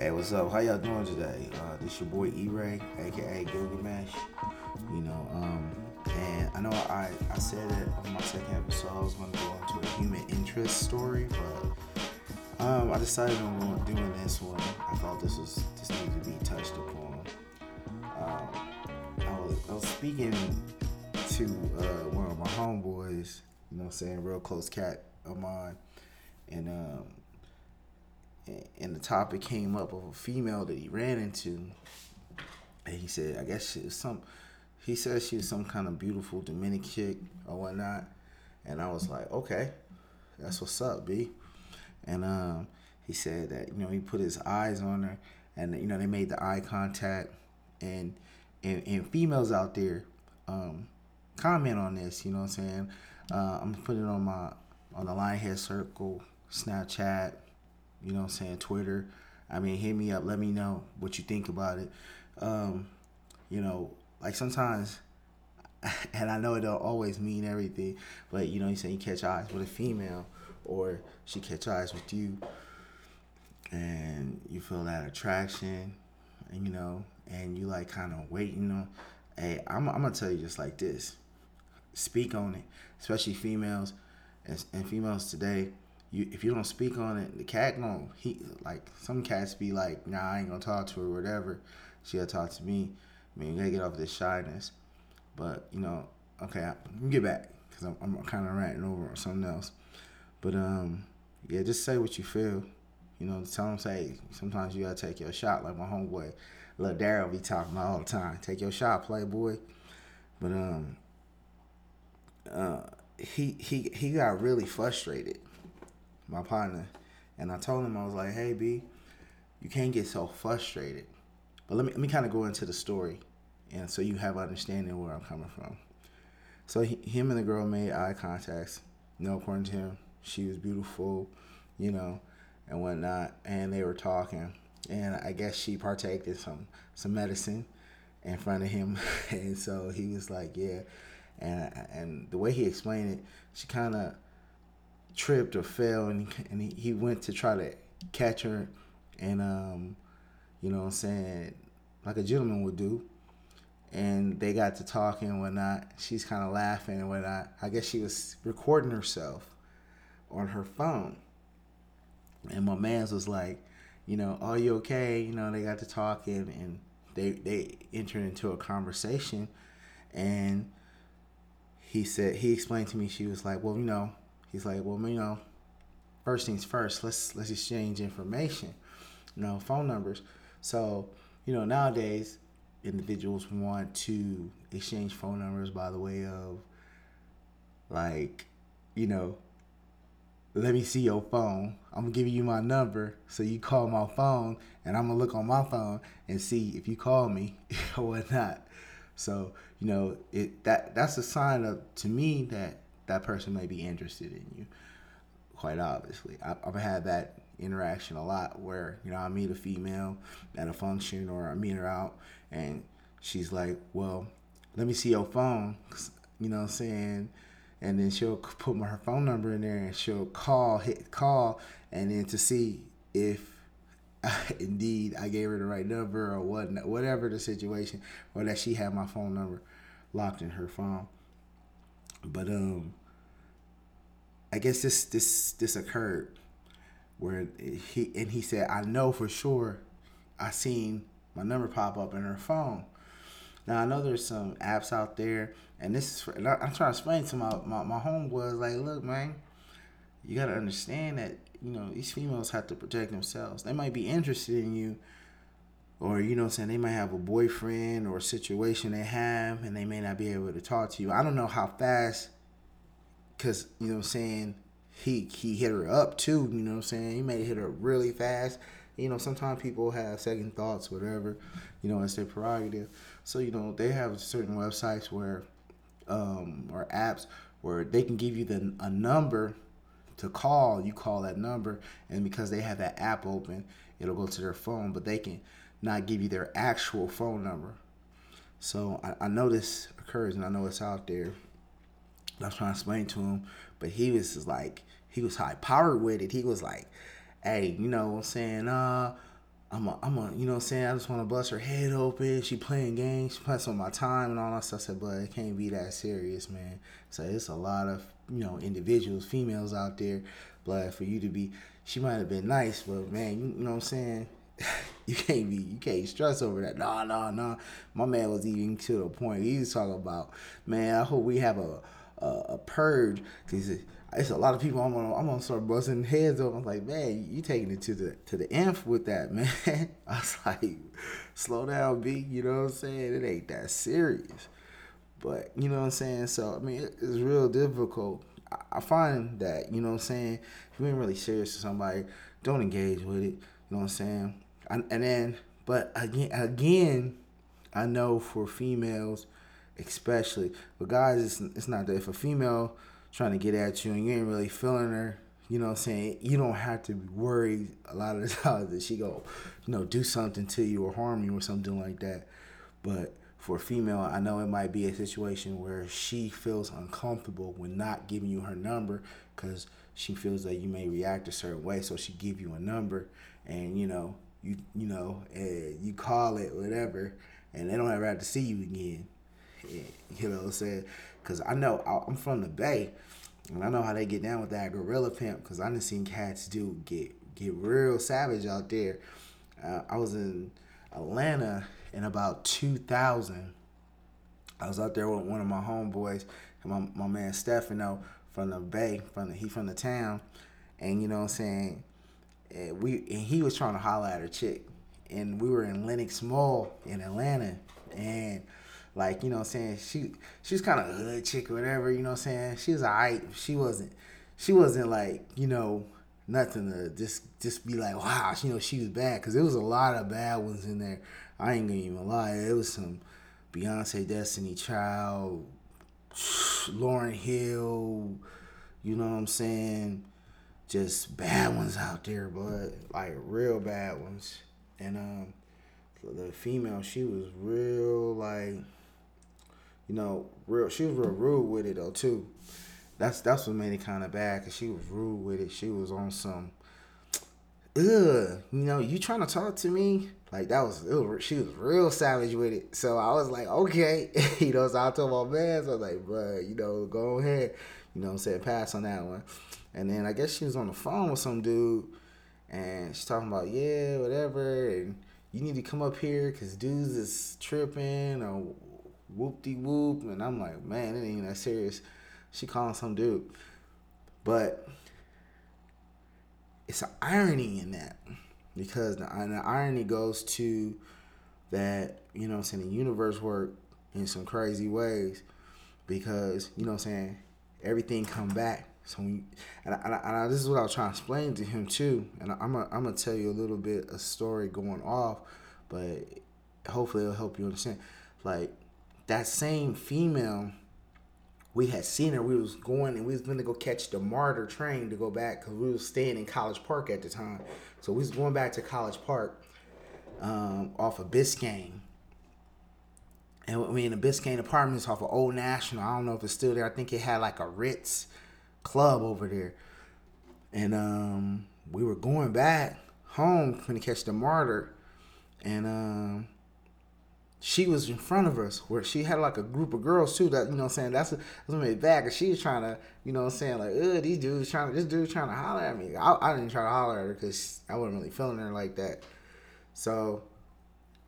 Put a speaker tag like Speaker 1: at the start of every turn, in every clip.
Speaker 1: Hey, what's up? How y'all doing today? Uh, this your boy E-Ray, aka Gilgamesh. You know, um, and I know I, I said it on my second episode I was going to go into a human interest story, but um, I decided on doing this one. I thought this was this needed to be touched upon. Um, I was I was speaking to uh, one of my homeboys, you know, I'm saying real close cat of mine, and um, and the topic came up of a female that he ran into, and he said, I guess she was some. He said she was some kind of beautiful Dominican chick or whatnot, and I was like, okay, that's what's up, b. And um, he said that you know he put his eyes on her, and you know they made the eye contact, and and, and females out there, um, comment on this. You know what I'm saying? Uh, I'm putting it on my on the Lionhead Circle, Snapchat, you know I'm saying, Twitter. I mean, hit me up, let me know what you think about it. Um, you know, like sometimes, and I know it don't always mean everything, but you know, you say you catch eyes with a female, or she catch eyes with you, and you feel that attraction, and you know, and you like kind of waiting on. Hey, I'm, I'm gonna tell you just like this. Speak on it, especially females, and, and females today you if you don't speak on it, the cat gon' he like some cats be like, nah, I ain't gonna talk to her, or whatever. She'll talk to me. I mean, you gotta get off this shyness. But you know, okay, me get back because I'm, I'm kind of ranting over on something else. But um, yeah, just say what you feel. You know, tell them say sometimes you gotta take your shot, like my homeboy, little Daryl be talking about all the time. Take your shot, playboy. But um, uh, he he he got really frustrated my partner, and I told him I was like, "Hey, B, you can't get so frustrated." But let me let me kind of go into the story, and so you have understanding where I'm coming from. So he, him and the girl made eye contacts. You know, according to him, she was beautiful, you know, and whatnot. And they were talking, and I guess she partaked in some some medicine in front of him, and so he was like, "Yeah," and and the way he explained it, she kind of tripped or fell and, he, he went to try to catch her and um you know what I'm saying like a gentleman would do. And they got to talking and whatnot. She's kind of laughing and whatnot. I guess she was recording herself on her phone. And my man's was like you know are you okay? You know they got to talking and they they entered into a conversation. And he said he explained to me she was like well you know he's like, well, you know, first things first, let's let's exchange information, you know, phone numbers. So, you know, nowadays individuals want to exchange phone numbers by the way of like, you know, let me see your phone. I'm gonna give you my number so you call my phone and I'm gonna look on my phone and see if you call me or whatnot. So, you know, it that that's a sign of to me that that person may be interested in you. Quite obviously, I've had that interaction a lot where you know I meet a female at a function or I meet her out and she's like, "Well, let me see your phone," you know, what I'm saying, and then she'll put my, her phone number in there and she'll call, hit call, and then to see if indeed I gave her the right number or what, whatever the situation, or that she had my phone number locked in her phone. But um, I guess this this this occurred where he and he said, I know for sure I seen my number pop up in her phone. Now I know there's some apps out there, and this is for, and I, am trying to explain to my my, my homeboys like, look, man, you gotta understand that you know these females have to protect themselves. They might be interested in you, or you know, I'm saying they might have a boyfriend or a situation they have, and they may not be able to talk to you. I don't know how fast because you know what I'm saying he he hit her up too. You know what I'm saying he may hit her really fast. You know sometimes people have second thoughts, whatever. You know it's their prerogative. So you know they have certain websites where um, or apps where they can give you the a number to call. You call that number, and because they have that app open, it'll go to their phone, but they can not give you their actual phone number. So I, I know this occurs, and I know it's out there. I was trying to explain to him, but he was just like he was high powered with it. He was like, "Hey, you know, what I'm saying, uh, I'm a, I'm a, you know what I'm saying? I just want to bust her head open. She playing games, she playing on my time and all that stuff. I said, but it can't be that serious, man. So it's a lot of, you know, individuals, females out there. But for you to be, she might have been nice, but man, you, you know what I'm saying? you can't be, you can't stress over that. Nah, nah, nah. My man was even to the point. He was talking about, man, I hope we have a, a, purge. Cause it's a lot of people I'm gonna I'm gonna start busting heads up. I'm like, man, you taking it to the to the nth with that, man. I was like, slow down, B. You know what I'm saying? It ain't that serious. But you know what I'm saying? So I mean, it's real difficult. I, find that you know what I'm saying. If you ain't really serious to somebody, don't engage with it. You know what I'm saying? I, and then, but again, again, I know for females, especially, but guys, it's it's not that if a female trying to get at you and you ain't really feeling her, you know what I'm saying? You don't have to worry a lot of the times that she go, you know, do something to you or harm you or something like that. But for a female, I know it might be a situation where she feels uncomfortable when not giving you her number because she feels that you may react a certain way. So she give you a number and, you know, you you know, and you call it whatever and they don't ever have to see you again. You know what I'm saying? Cause I know I'm from the Bay, and I know how they get down with that gorilla pimp. Cause I done seen cats do get get real savage out there. Uh, I was in Atlanta in about 2000. I was out there with one of my homeboys and my, my man Stefano from the Bay, from the he from the town, and you know what I'm saying. And we and he was trying to holler at a chick, and we were in Lenox Mall in Atlanta, and like, you know what I'm saying? She she's kind of a hood chick or whatever, you know what I'm saying? She was alright. She wasn't she wasn't like, you know, nothing to just just be like, wow, you know, she was bad. Cause there was a lot of bad ones in there. I ain't gonna even lie. It was some Beyonce Destiny Child, Lauryn Hill, you know what I'm saying? Just bad ones out there, but like real bad ones. And um the female, she was real like you know, real. She was real rude with it though too. That's that's what made it kind of bad because she was rude with it. She was on some. Ugh, you know, you trying to talk to me? Like that was, was she was real savage with it. So I was like, okay, you know. So I told my man, so I was like, bro, you know, go ahead, you know, I'm saying pass on that one. And then I guess she was on the phone with some dude, and she's talking about yeah, whatever, and you need to come up here because dudes is tripping or whoop de whoop, and I'm like, man, it ain't that serious. She calling some dude, but it's an irony in that because the, the irony goes to that you know I'm saying the universe work in some crazy ways because you know I'm saying everything come back. So and, I, and, I, and I, this is what I was trying to explain to him too, and I'm a, I'm gonna tell you a little bit a story going off, but hopefully it'll help you understand. Like that same female, we had seen her. We was going and we was gonna go catch the MARTA train to go back because we was staying in College Park at the time. So we was going back to College Park um, off of Biscayne. And we in the Biscayne Apartments off of Old National. I don't know if it's still there. I think it had like a Ritz club over there. And um, we were going back home to catch the MARTA. And um, she was in front of us where she had like a group of girls too that you know I'm saying that's, that's what made bad she was trying to you know what I'm saying like Ugh, these dudes trying to this dude trying to holler at me. I, I didn't try to holler at her because I wasn't really feeling her like that. So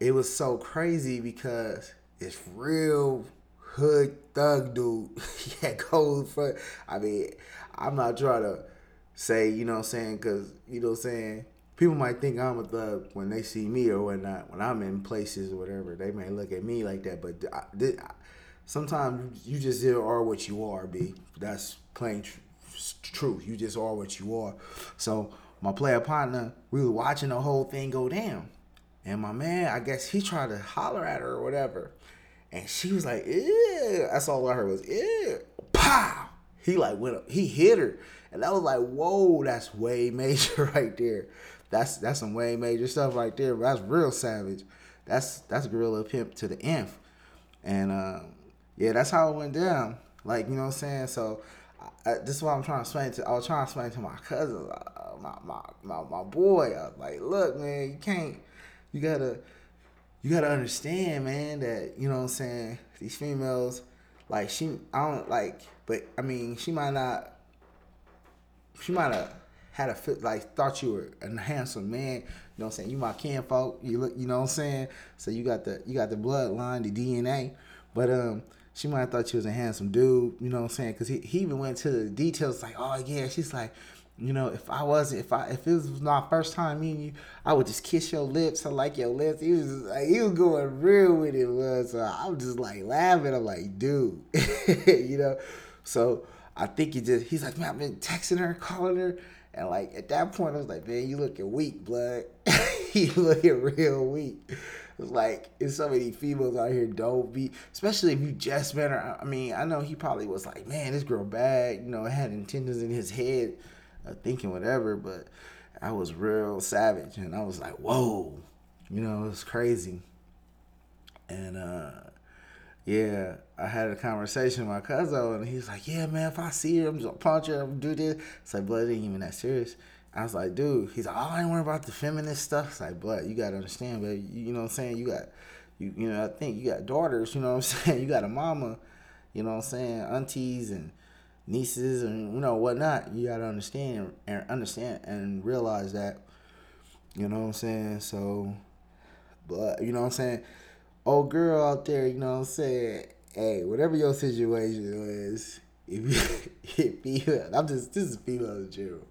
Speaker 1: it was so crazy because it's real hood thug dude yeah gold for I mean I'm not trying to say you know what I'm saying because you know I'm saying people might think I'm a thug when they see me or whatnot. When I'm in places or whatever, they may look at me like that. But I, sometimes you just are what you are, b. That's plain tr- truth. You just are what you are. So my player partner, we were watching the whole thing go down, and my man, I guess he tried to holler at her or whatever, and she was like, "Yeah." That's all I heard was, "Yeah." Pow. He like went up. He hit her. And I was like, whoa, that's way major right there. That's that's some way major stuff right there. That's real savage. That's that's gorilla pimp to the nth. And uh, yeah, that's how it went down. Like you know what I'm saying. So I, this is what I'm trying to explain to. I was trying to explain to my cousin, uh, my, my my my boy. I was like, look, man, you can't. you gotta you gotta understand, man, that you know what I'm saying. These females, like she, I don't like, but I mean, she might not. She might have had a fit, like thought you were a handsome man. You know what I'm saying? You my kinfolk. You look, you know what I'm saying? So you got the you got the bloodline, the DNA. But um, she might have thought you was a handsome dude. You know what I'm saying? Because he, he even went to the details like, oh yeah, she's like, you know, if I wasn't, if I, if it was my first time meeting you, I would just kiss your lips. I like your lips. He was, like, he was going real with it, was. So I'm just like laughing. I'm like, dude, you know. So I think he just, he's like, man, I've been texting her, calling her, and like at that point, I was like, man, you looking weak, blood. you looking real weak. It's like it's so many females out here don't be, especially if you just met her. I mean, I know he probably was like, man, this girl bad. You know, had intentions in his head uh, thinking whatever, but I was real savage and I was like, whoa, you know, it's crazy. And uh, yeah, I had a conversation with my cousin and he's like, yeah, man, if I see her, I'm just gonna punch her, I'm gonna do this. It's like, it ain't even that serious. I was like, dude, he's like, oh, I ain't worrying about the feminist stuff. It's like, but you gotta understand, baby, you, you know what I'm saying? You got, you, you know, I think you got daughters, you know what I'm saying? You got a mama, you know what I'm saying? Aunties and nieces and you know whatnot. You gotta understand and understand and realize that. You know what I'm saying? So, but you know what I'm saying. Old girl out there, you know what I'm saying. Hey, whatever your situation is, if you if female, I'm just this is female in general.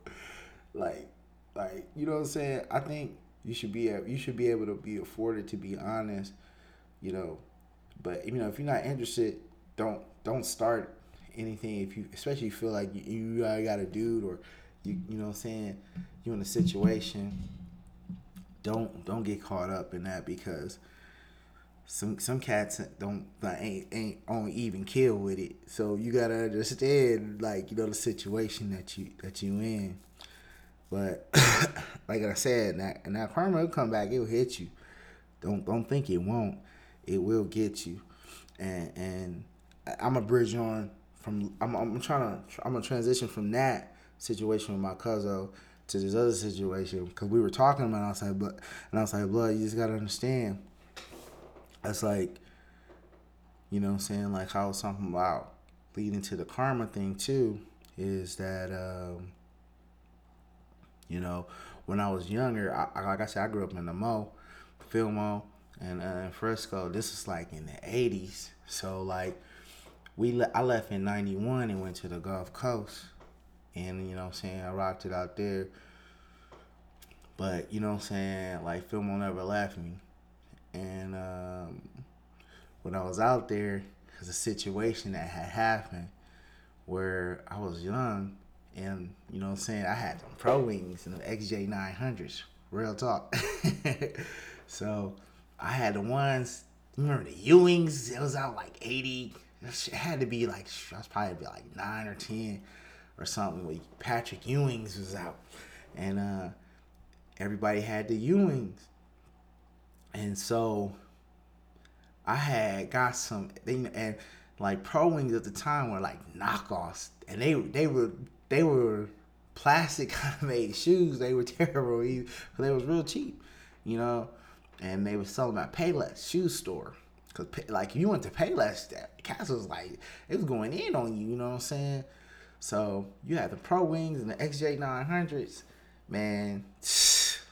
Speaker 1: Like, like you know what I'm saying. I think you should be you should be able to be afforded to be honest. You know, but you know if you're not interested, don't don't start anything if you especially feel like you, you got a dude or you you know what I'm saying you in a situation don't don't get caught up in that because some some cats don't like, ain't ain't on even kill with it. So you gotta understand like you know the situation that you that you in. But like I said that and that karma will come back. It'll hit you. Don't don't think it won't. It will get you. And and I'm a bridge on from I'm, I'm trying to I'm gonna transition from that situation with my cousin to this other situation because we were talking about outside but and I was like blood you just gotta understand that's like you know what I'm saying like how talking about leading to the karma thing too is that um, you know when I was younger I, like I said I grew up in the Mo Fillmore and uh, in Frisco this is like in the 80s so like we le- I left in 91 and went to the Gulf Coast. And you know I'm saying, I rocked it out there. But you know what I'm saying, like Fillmore never left me. And um, when I was out there, there's a situation that had happened where I was young and you know what I'm saying, I had them pro wings and the XJ 900s. Real talk. so I had the ones, remember the Ewings? It was out like 80, it had to be like I was probably like nine or ten or something. When Patrick Ewings was out, and uh, everybody had the Ewings, and so I had got some they and like pro wings at the time were like knockoffs, and they they were they were plastic kind of made shoes. They were terrible, but they was real cheap, you know. And they were selling at Payless shoe store. Cause like you went to Payless, that Cass was like it was going in on you. You know what I'm saying? So you had the Pro Wings and the XJ 900s, man.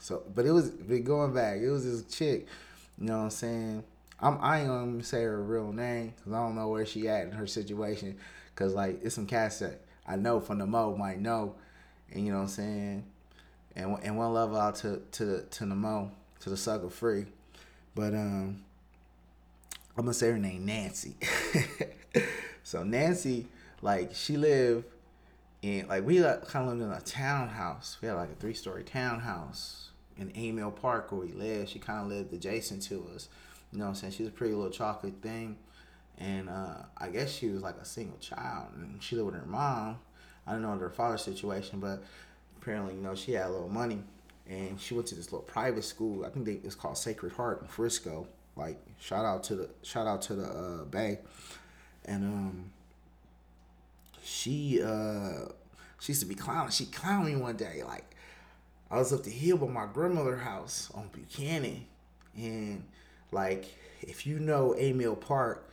Speaker 1: So, but it was but going back. It was this chick. You know what I'm saying? I'm I ain't gonna say her real name because I don't know where she at in her situation. Cause like it's some cats that I know from the Mo might know, and you know what I'm saying. And and one love out to to to the Mo to the sucker free, but um I'm gonna say her name Nancy. so Nancy, like she lived in like we like, kind of lived in a townhouse. We had like a three story townhouse in Emil Park where we lived. She kind of lived adjacent to us. You know what I'm saying? She's a pretty little chocolate thing. And uh, I guess she was like a single child and she lived with her mom. I don't know her father's situation, but apparently, you know, she had a little money and she went to this little private school. I think it's called Sacred Heart in Frisco. Like shout out to the shout out to the uh, Bay, and um, she uh, she used to be clowning. She clowned me one day. Like I was up the hill by my grandmother house on Buchanan, And like, if you know Emile Park,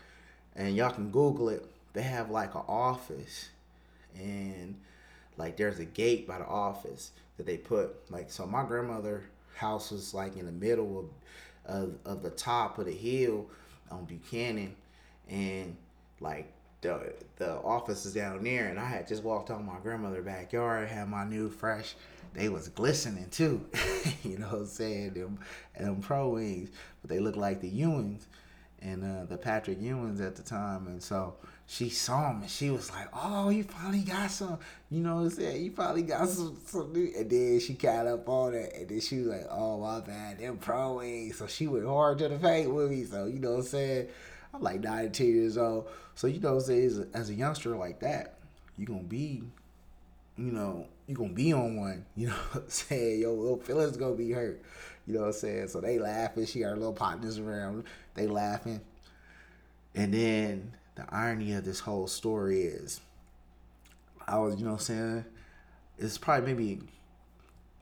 Speaker 1: and y'all can Google it, they have like an office, and like there's a gate by the office that they put like. So my grandmother house was like in the middle of of, of the top of the hill on Buchanan, and like the the office is down there, and I had just walked on my grandmother's backyard, had my new fresh. They was glistening too, you know what I'm saying? Them and them pro wings, but they look like the Ewings and uh, the Patrick Ewings at the time, and so she saw him and she was like, "Oh, you finally got some," you know what I'm saying? You finally got some, some new. And then she caught up on it, and then she was like, "Oh my bad, them pro wings." So she went hard to the paint with me. So you know what I'm saying? I'm like 19 years old. So you know what I'm saying? As a, as a youngster like that, you gonna be, you know, you're gonna be on one. You know what I'm saying? Your little feelings gonna be hurt. You know what I'm saying? So they laughing. She her little partners around. They laughing. And then the irony of this whole story is, I was, you know what I'm saying? It's probably maybe,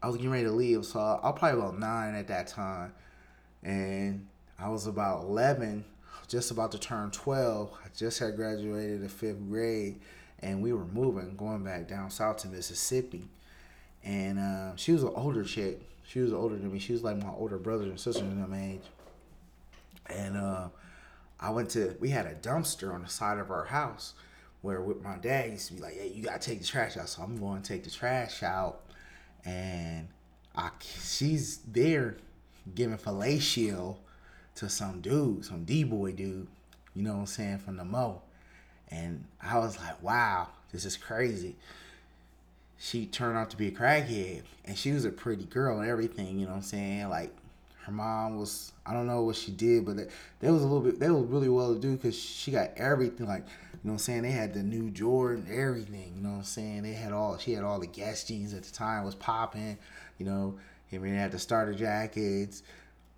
Speaker 1: I was getting ready to leave. So I was probably about nine at that time. And I was about 11 just about to turn 12. I just had graduated the fifth grade, and we were moving, going back down south to Mississippi. And uh, she was an older chick. She was older than me. She was like my older brothers and sisters in them age. And uh, I went to, we had a dumpster on the side of our house where with my dad used to be like, hey, you gotta take the trash out. So I'm going to take the trash out. And I, she's there giving fellatio to some dude, some D boy dude, you know what I'm saying, from the Mo. And I was like, wow, this is crazy. She turned out to be a crackhead, and she was a pretty girl and everything, you know what I'm saying? Like, her mom was, I don't know what she did, but they, was a little bit, they was really well to do because she got everything. Like, you know what I'm saying? They had the new Jordan, everything, you know what I'm saying? They had all, she had all the Guess jeans at the time, was popping, you know, I mean, they had the starter jackets,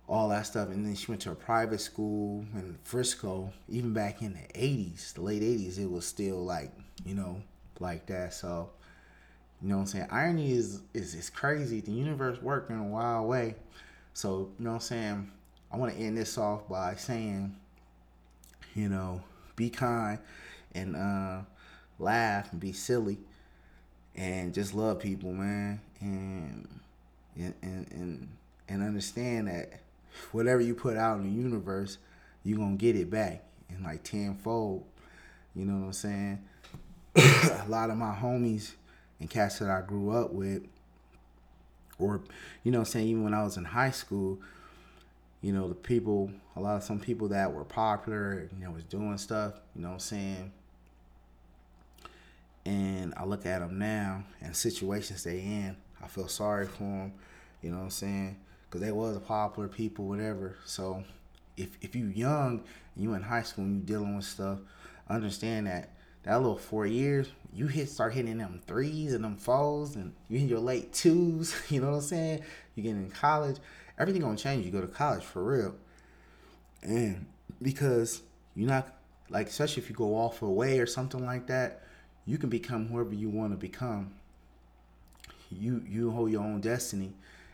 Speaker 1: all that stuff. And then she went to a private school in Frisco. Even back in the 80s, the late 80s, it was still like, you know, like that. So, you know what I'm saying? Irony is is, is crazy. The universe worked in a wild way. So, you know what I'm saying? I want to end this off by saying, you know, be kind and uh, laugh and be silly and just love people, man. And and and and understand that whatever you put out in the universe, you're gonna get it back in like tenfold. You know what I'm saying? a lot of my homies and cats that I grew up with, or you know, what I'm saying even when I was in high school, you know, the people, a lot of some people that were popular, you know, was doing stuff. You know what I'm saying? And I look at them now and situations they in. I feel sorry for them. You know what I'm saying? Because they was popular people, whatever. So if if you young, you in high school, and you dealing with stuff, understand that that little four years, you hit start hitting them threes and them fours, and you hit your late twos. You know what I'm saying? You get in college, everything gonna change. You go to college for real, and because you're not like, especially if you go off away or something like that, you can become whoever you want to become. You you hold your own destiny,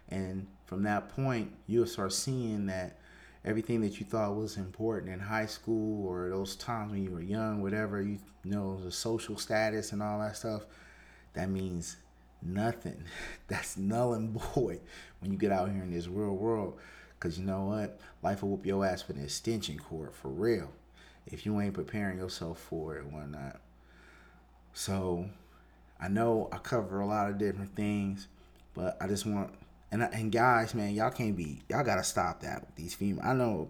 Speaker 1: and from that point, you'll start seeing that everything that you thought was important in high school or those times when you were young, whatever, you know, the social status and all that stuff, that means nothing. That's null and void when you get out here in this real world. Because you know what? Life will whoop your ass with an extension cord for real if you ain't preparing yourself for it and whatnot. So I know I cover a lot of different things, but I just want and and guys, man, y'all can't be y'all gotta stop that with these females. I know,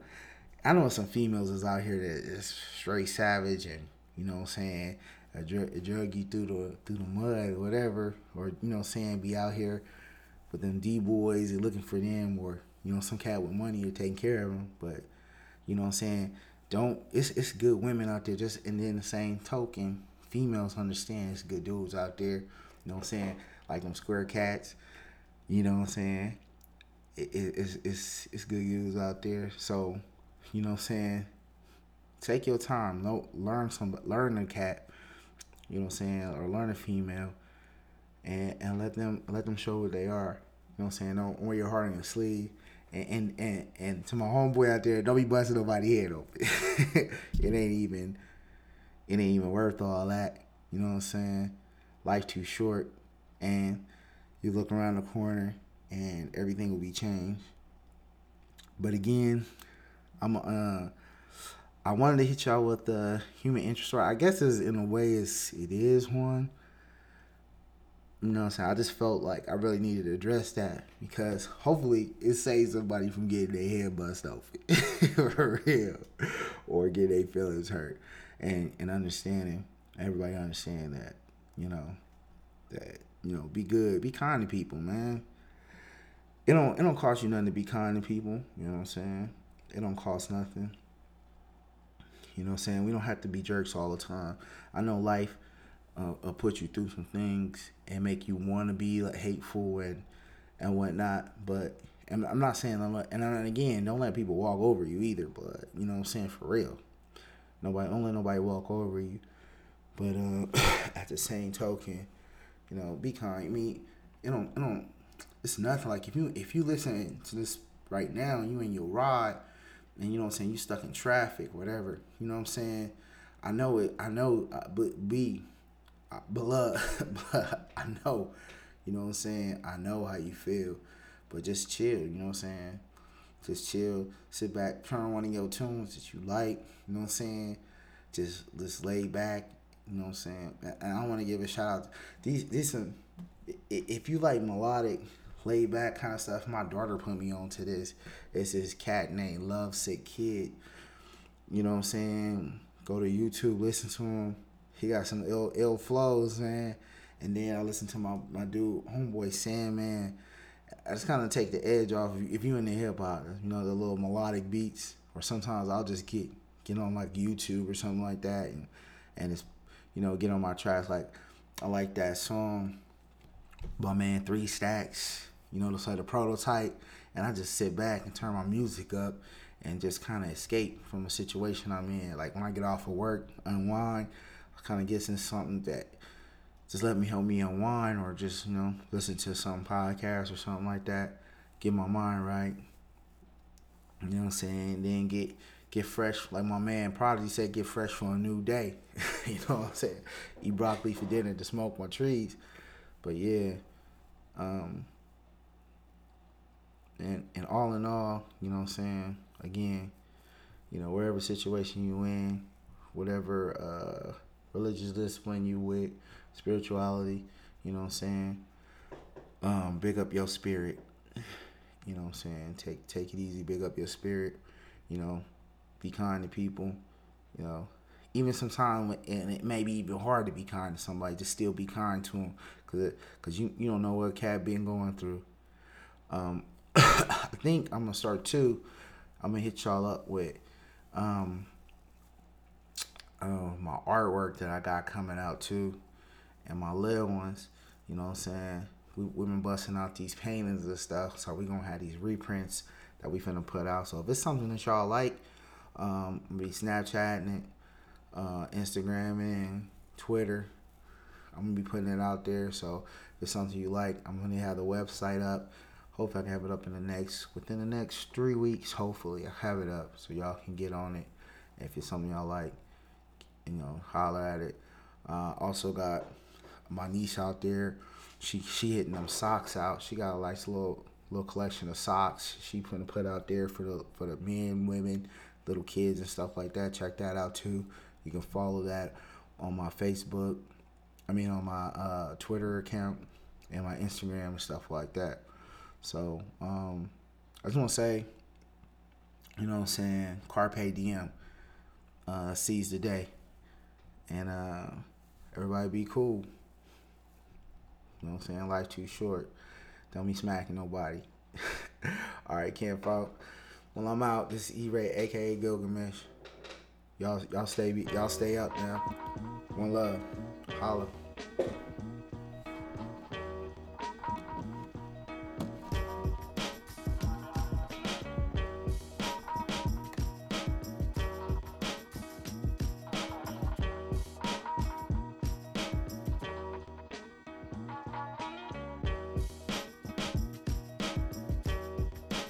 Speaker 1: I know some females is out here that is straight savage and you know what I'm saying, a drug, drug you through the through the mud or whatever, or you know what I'm saying, be out here with them D boys and looking for them, or you know some cat with money or taking care of them. But you know what I'm saying, don't it's it's good women out there. Just and then the same token, females understand it's good dudes out there. You know what I'm saying, like them square cats you know what I'm saying? It, it, it's it's it's good news out there. So, you know what I'm saying? Take your time. No, learn some learn a cat. You know what I'm saying? Or learn a female, and and let them let them show what they are. You know what I'm saying? Don't wear your heart on your sleeve, And, and and and to my homeboy out there, don't be busting nobody head open. it ain't even it ain't even worth all that. You know what I'm saying? Life too short, and you look around the corner and everything will be changed. But again, I'm uh I wanted to hit y'all with the human interest rate. I guess is in a way is it is one. You know what I'm saying? I just felt like I really needed to address that because hopefully it saves somebody from getting their head bust open for real. Or get their feelings hurt. And and understanding everybody understand that, you know, that, you know, be good, be kind to people, man. It don't it don't cost you nothing to be kind to people, you know what I'm saying? It don't cost nothing you know what I'm saying? We don't have to be jerks all the time. I know life uh, will put you through some things and make you want to be like hateful and and whatnot. But and I'm not saying I'm not, and again, don't let people walk over you either. But you know what I'm saying for real. Nobody don't let nobody walk over you. But uh, at the same token, you know, be kind. I mean, it don't it don't. It's nothing like if you if you listen to this right now you in your ride and you know what I'm saying, you stuck in traffic, whatever. You know what I'm saying? I know it. I know, uh, but be, uh, blood, but I know. You know what I'm saying? I know how you feel, but just chill. You know what I'm saying? Just chill, sit back, turn on one of your tunes that you like. You know what I'm saying? Just just lay back. You know what I'm saying? And I want to give a shout out. These these if you like melodic laid back kind of stuff. My daughter put me on to this. It's this cat named Lovesick Kid. You know what I'm saying? Go to YouTube, listen to him. He got some ill ill flows, man. And then I listen to my, my dude, homeboy Sam, man. I just kind of take the edge off. If you in the hip hop, you know, the little melodic beats, or sometimes I'll just get get on like YouTube or something like that, and and it's you know get on my tracks. Like I like that song, but man, Three Stacks you know, it's like the prototype, and I just sit back and turn my music up and just kind of escape from the situation I'm in. Like when I get off of work, unwind, I kind of get into something that just let me help me unwind, or just you know listen to some podcast or something like that, get my mind right. You know what I'm saying? Then get get fresh, like my man Prodigy said, get fresh for a new day. you know what I'm saying? Eat broccoli for dinner to smoke my trees. But yeah, um, and and all in all, you know what I'm saying? Again, you know, wherever situation you in, whatever uh, religious discipline you with, spirituality, you know what I'm saying? Um, big up your spirit. You know what I'm saying? Take take it easy, big up your spirit, you know, be kind to people, you know. Even sometimes, and it may be even hard to be kind to somebody, just still be kind to them, cause, cause you you don't know what cat been going through. Um, I think I'm gonna start too. I'm gonna hit y'all up with um, uh, my artwork that I got coming out too, and my little ones. You know what I'm saying? We, we've been busting out these paintings and stuff, so we gonna have these reprints that we finna put out. So if it's something that y'all like, um, I'm gonna be Snapchatting it, uh, Instagramming, Twitter. I'm gonna be putting it out there. So if it's something you like, I'm gonna have the website up. Hopefully, I can have it up in the next within the next three weeks. Hopefully, I have it up so y'all can get on it. If it's something y'all like, you know, holler at it. Uh, also got my niece out there. She she hitting them socks out. She got a nice little little collection of socks. She putting put out there for the for the men, women, little kids and stuff like that. Check that out too. You can follow that on my Facebook. I mean on my uh, Twitter account and my Instagram and stuff like that. So um, I just want to say, you know what I'm saying, Carpe Diem, uh, seize the day. And uh, everybody be cool. You know what I'm saying? Life too short. Don't be smacking nobody. All right, can't Folk. Well, I'm out. This is E-Ray, aka Gilgamesh. Y'all, y'all stay, y'all stay up now. One love. Holla.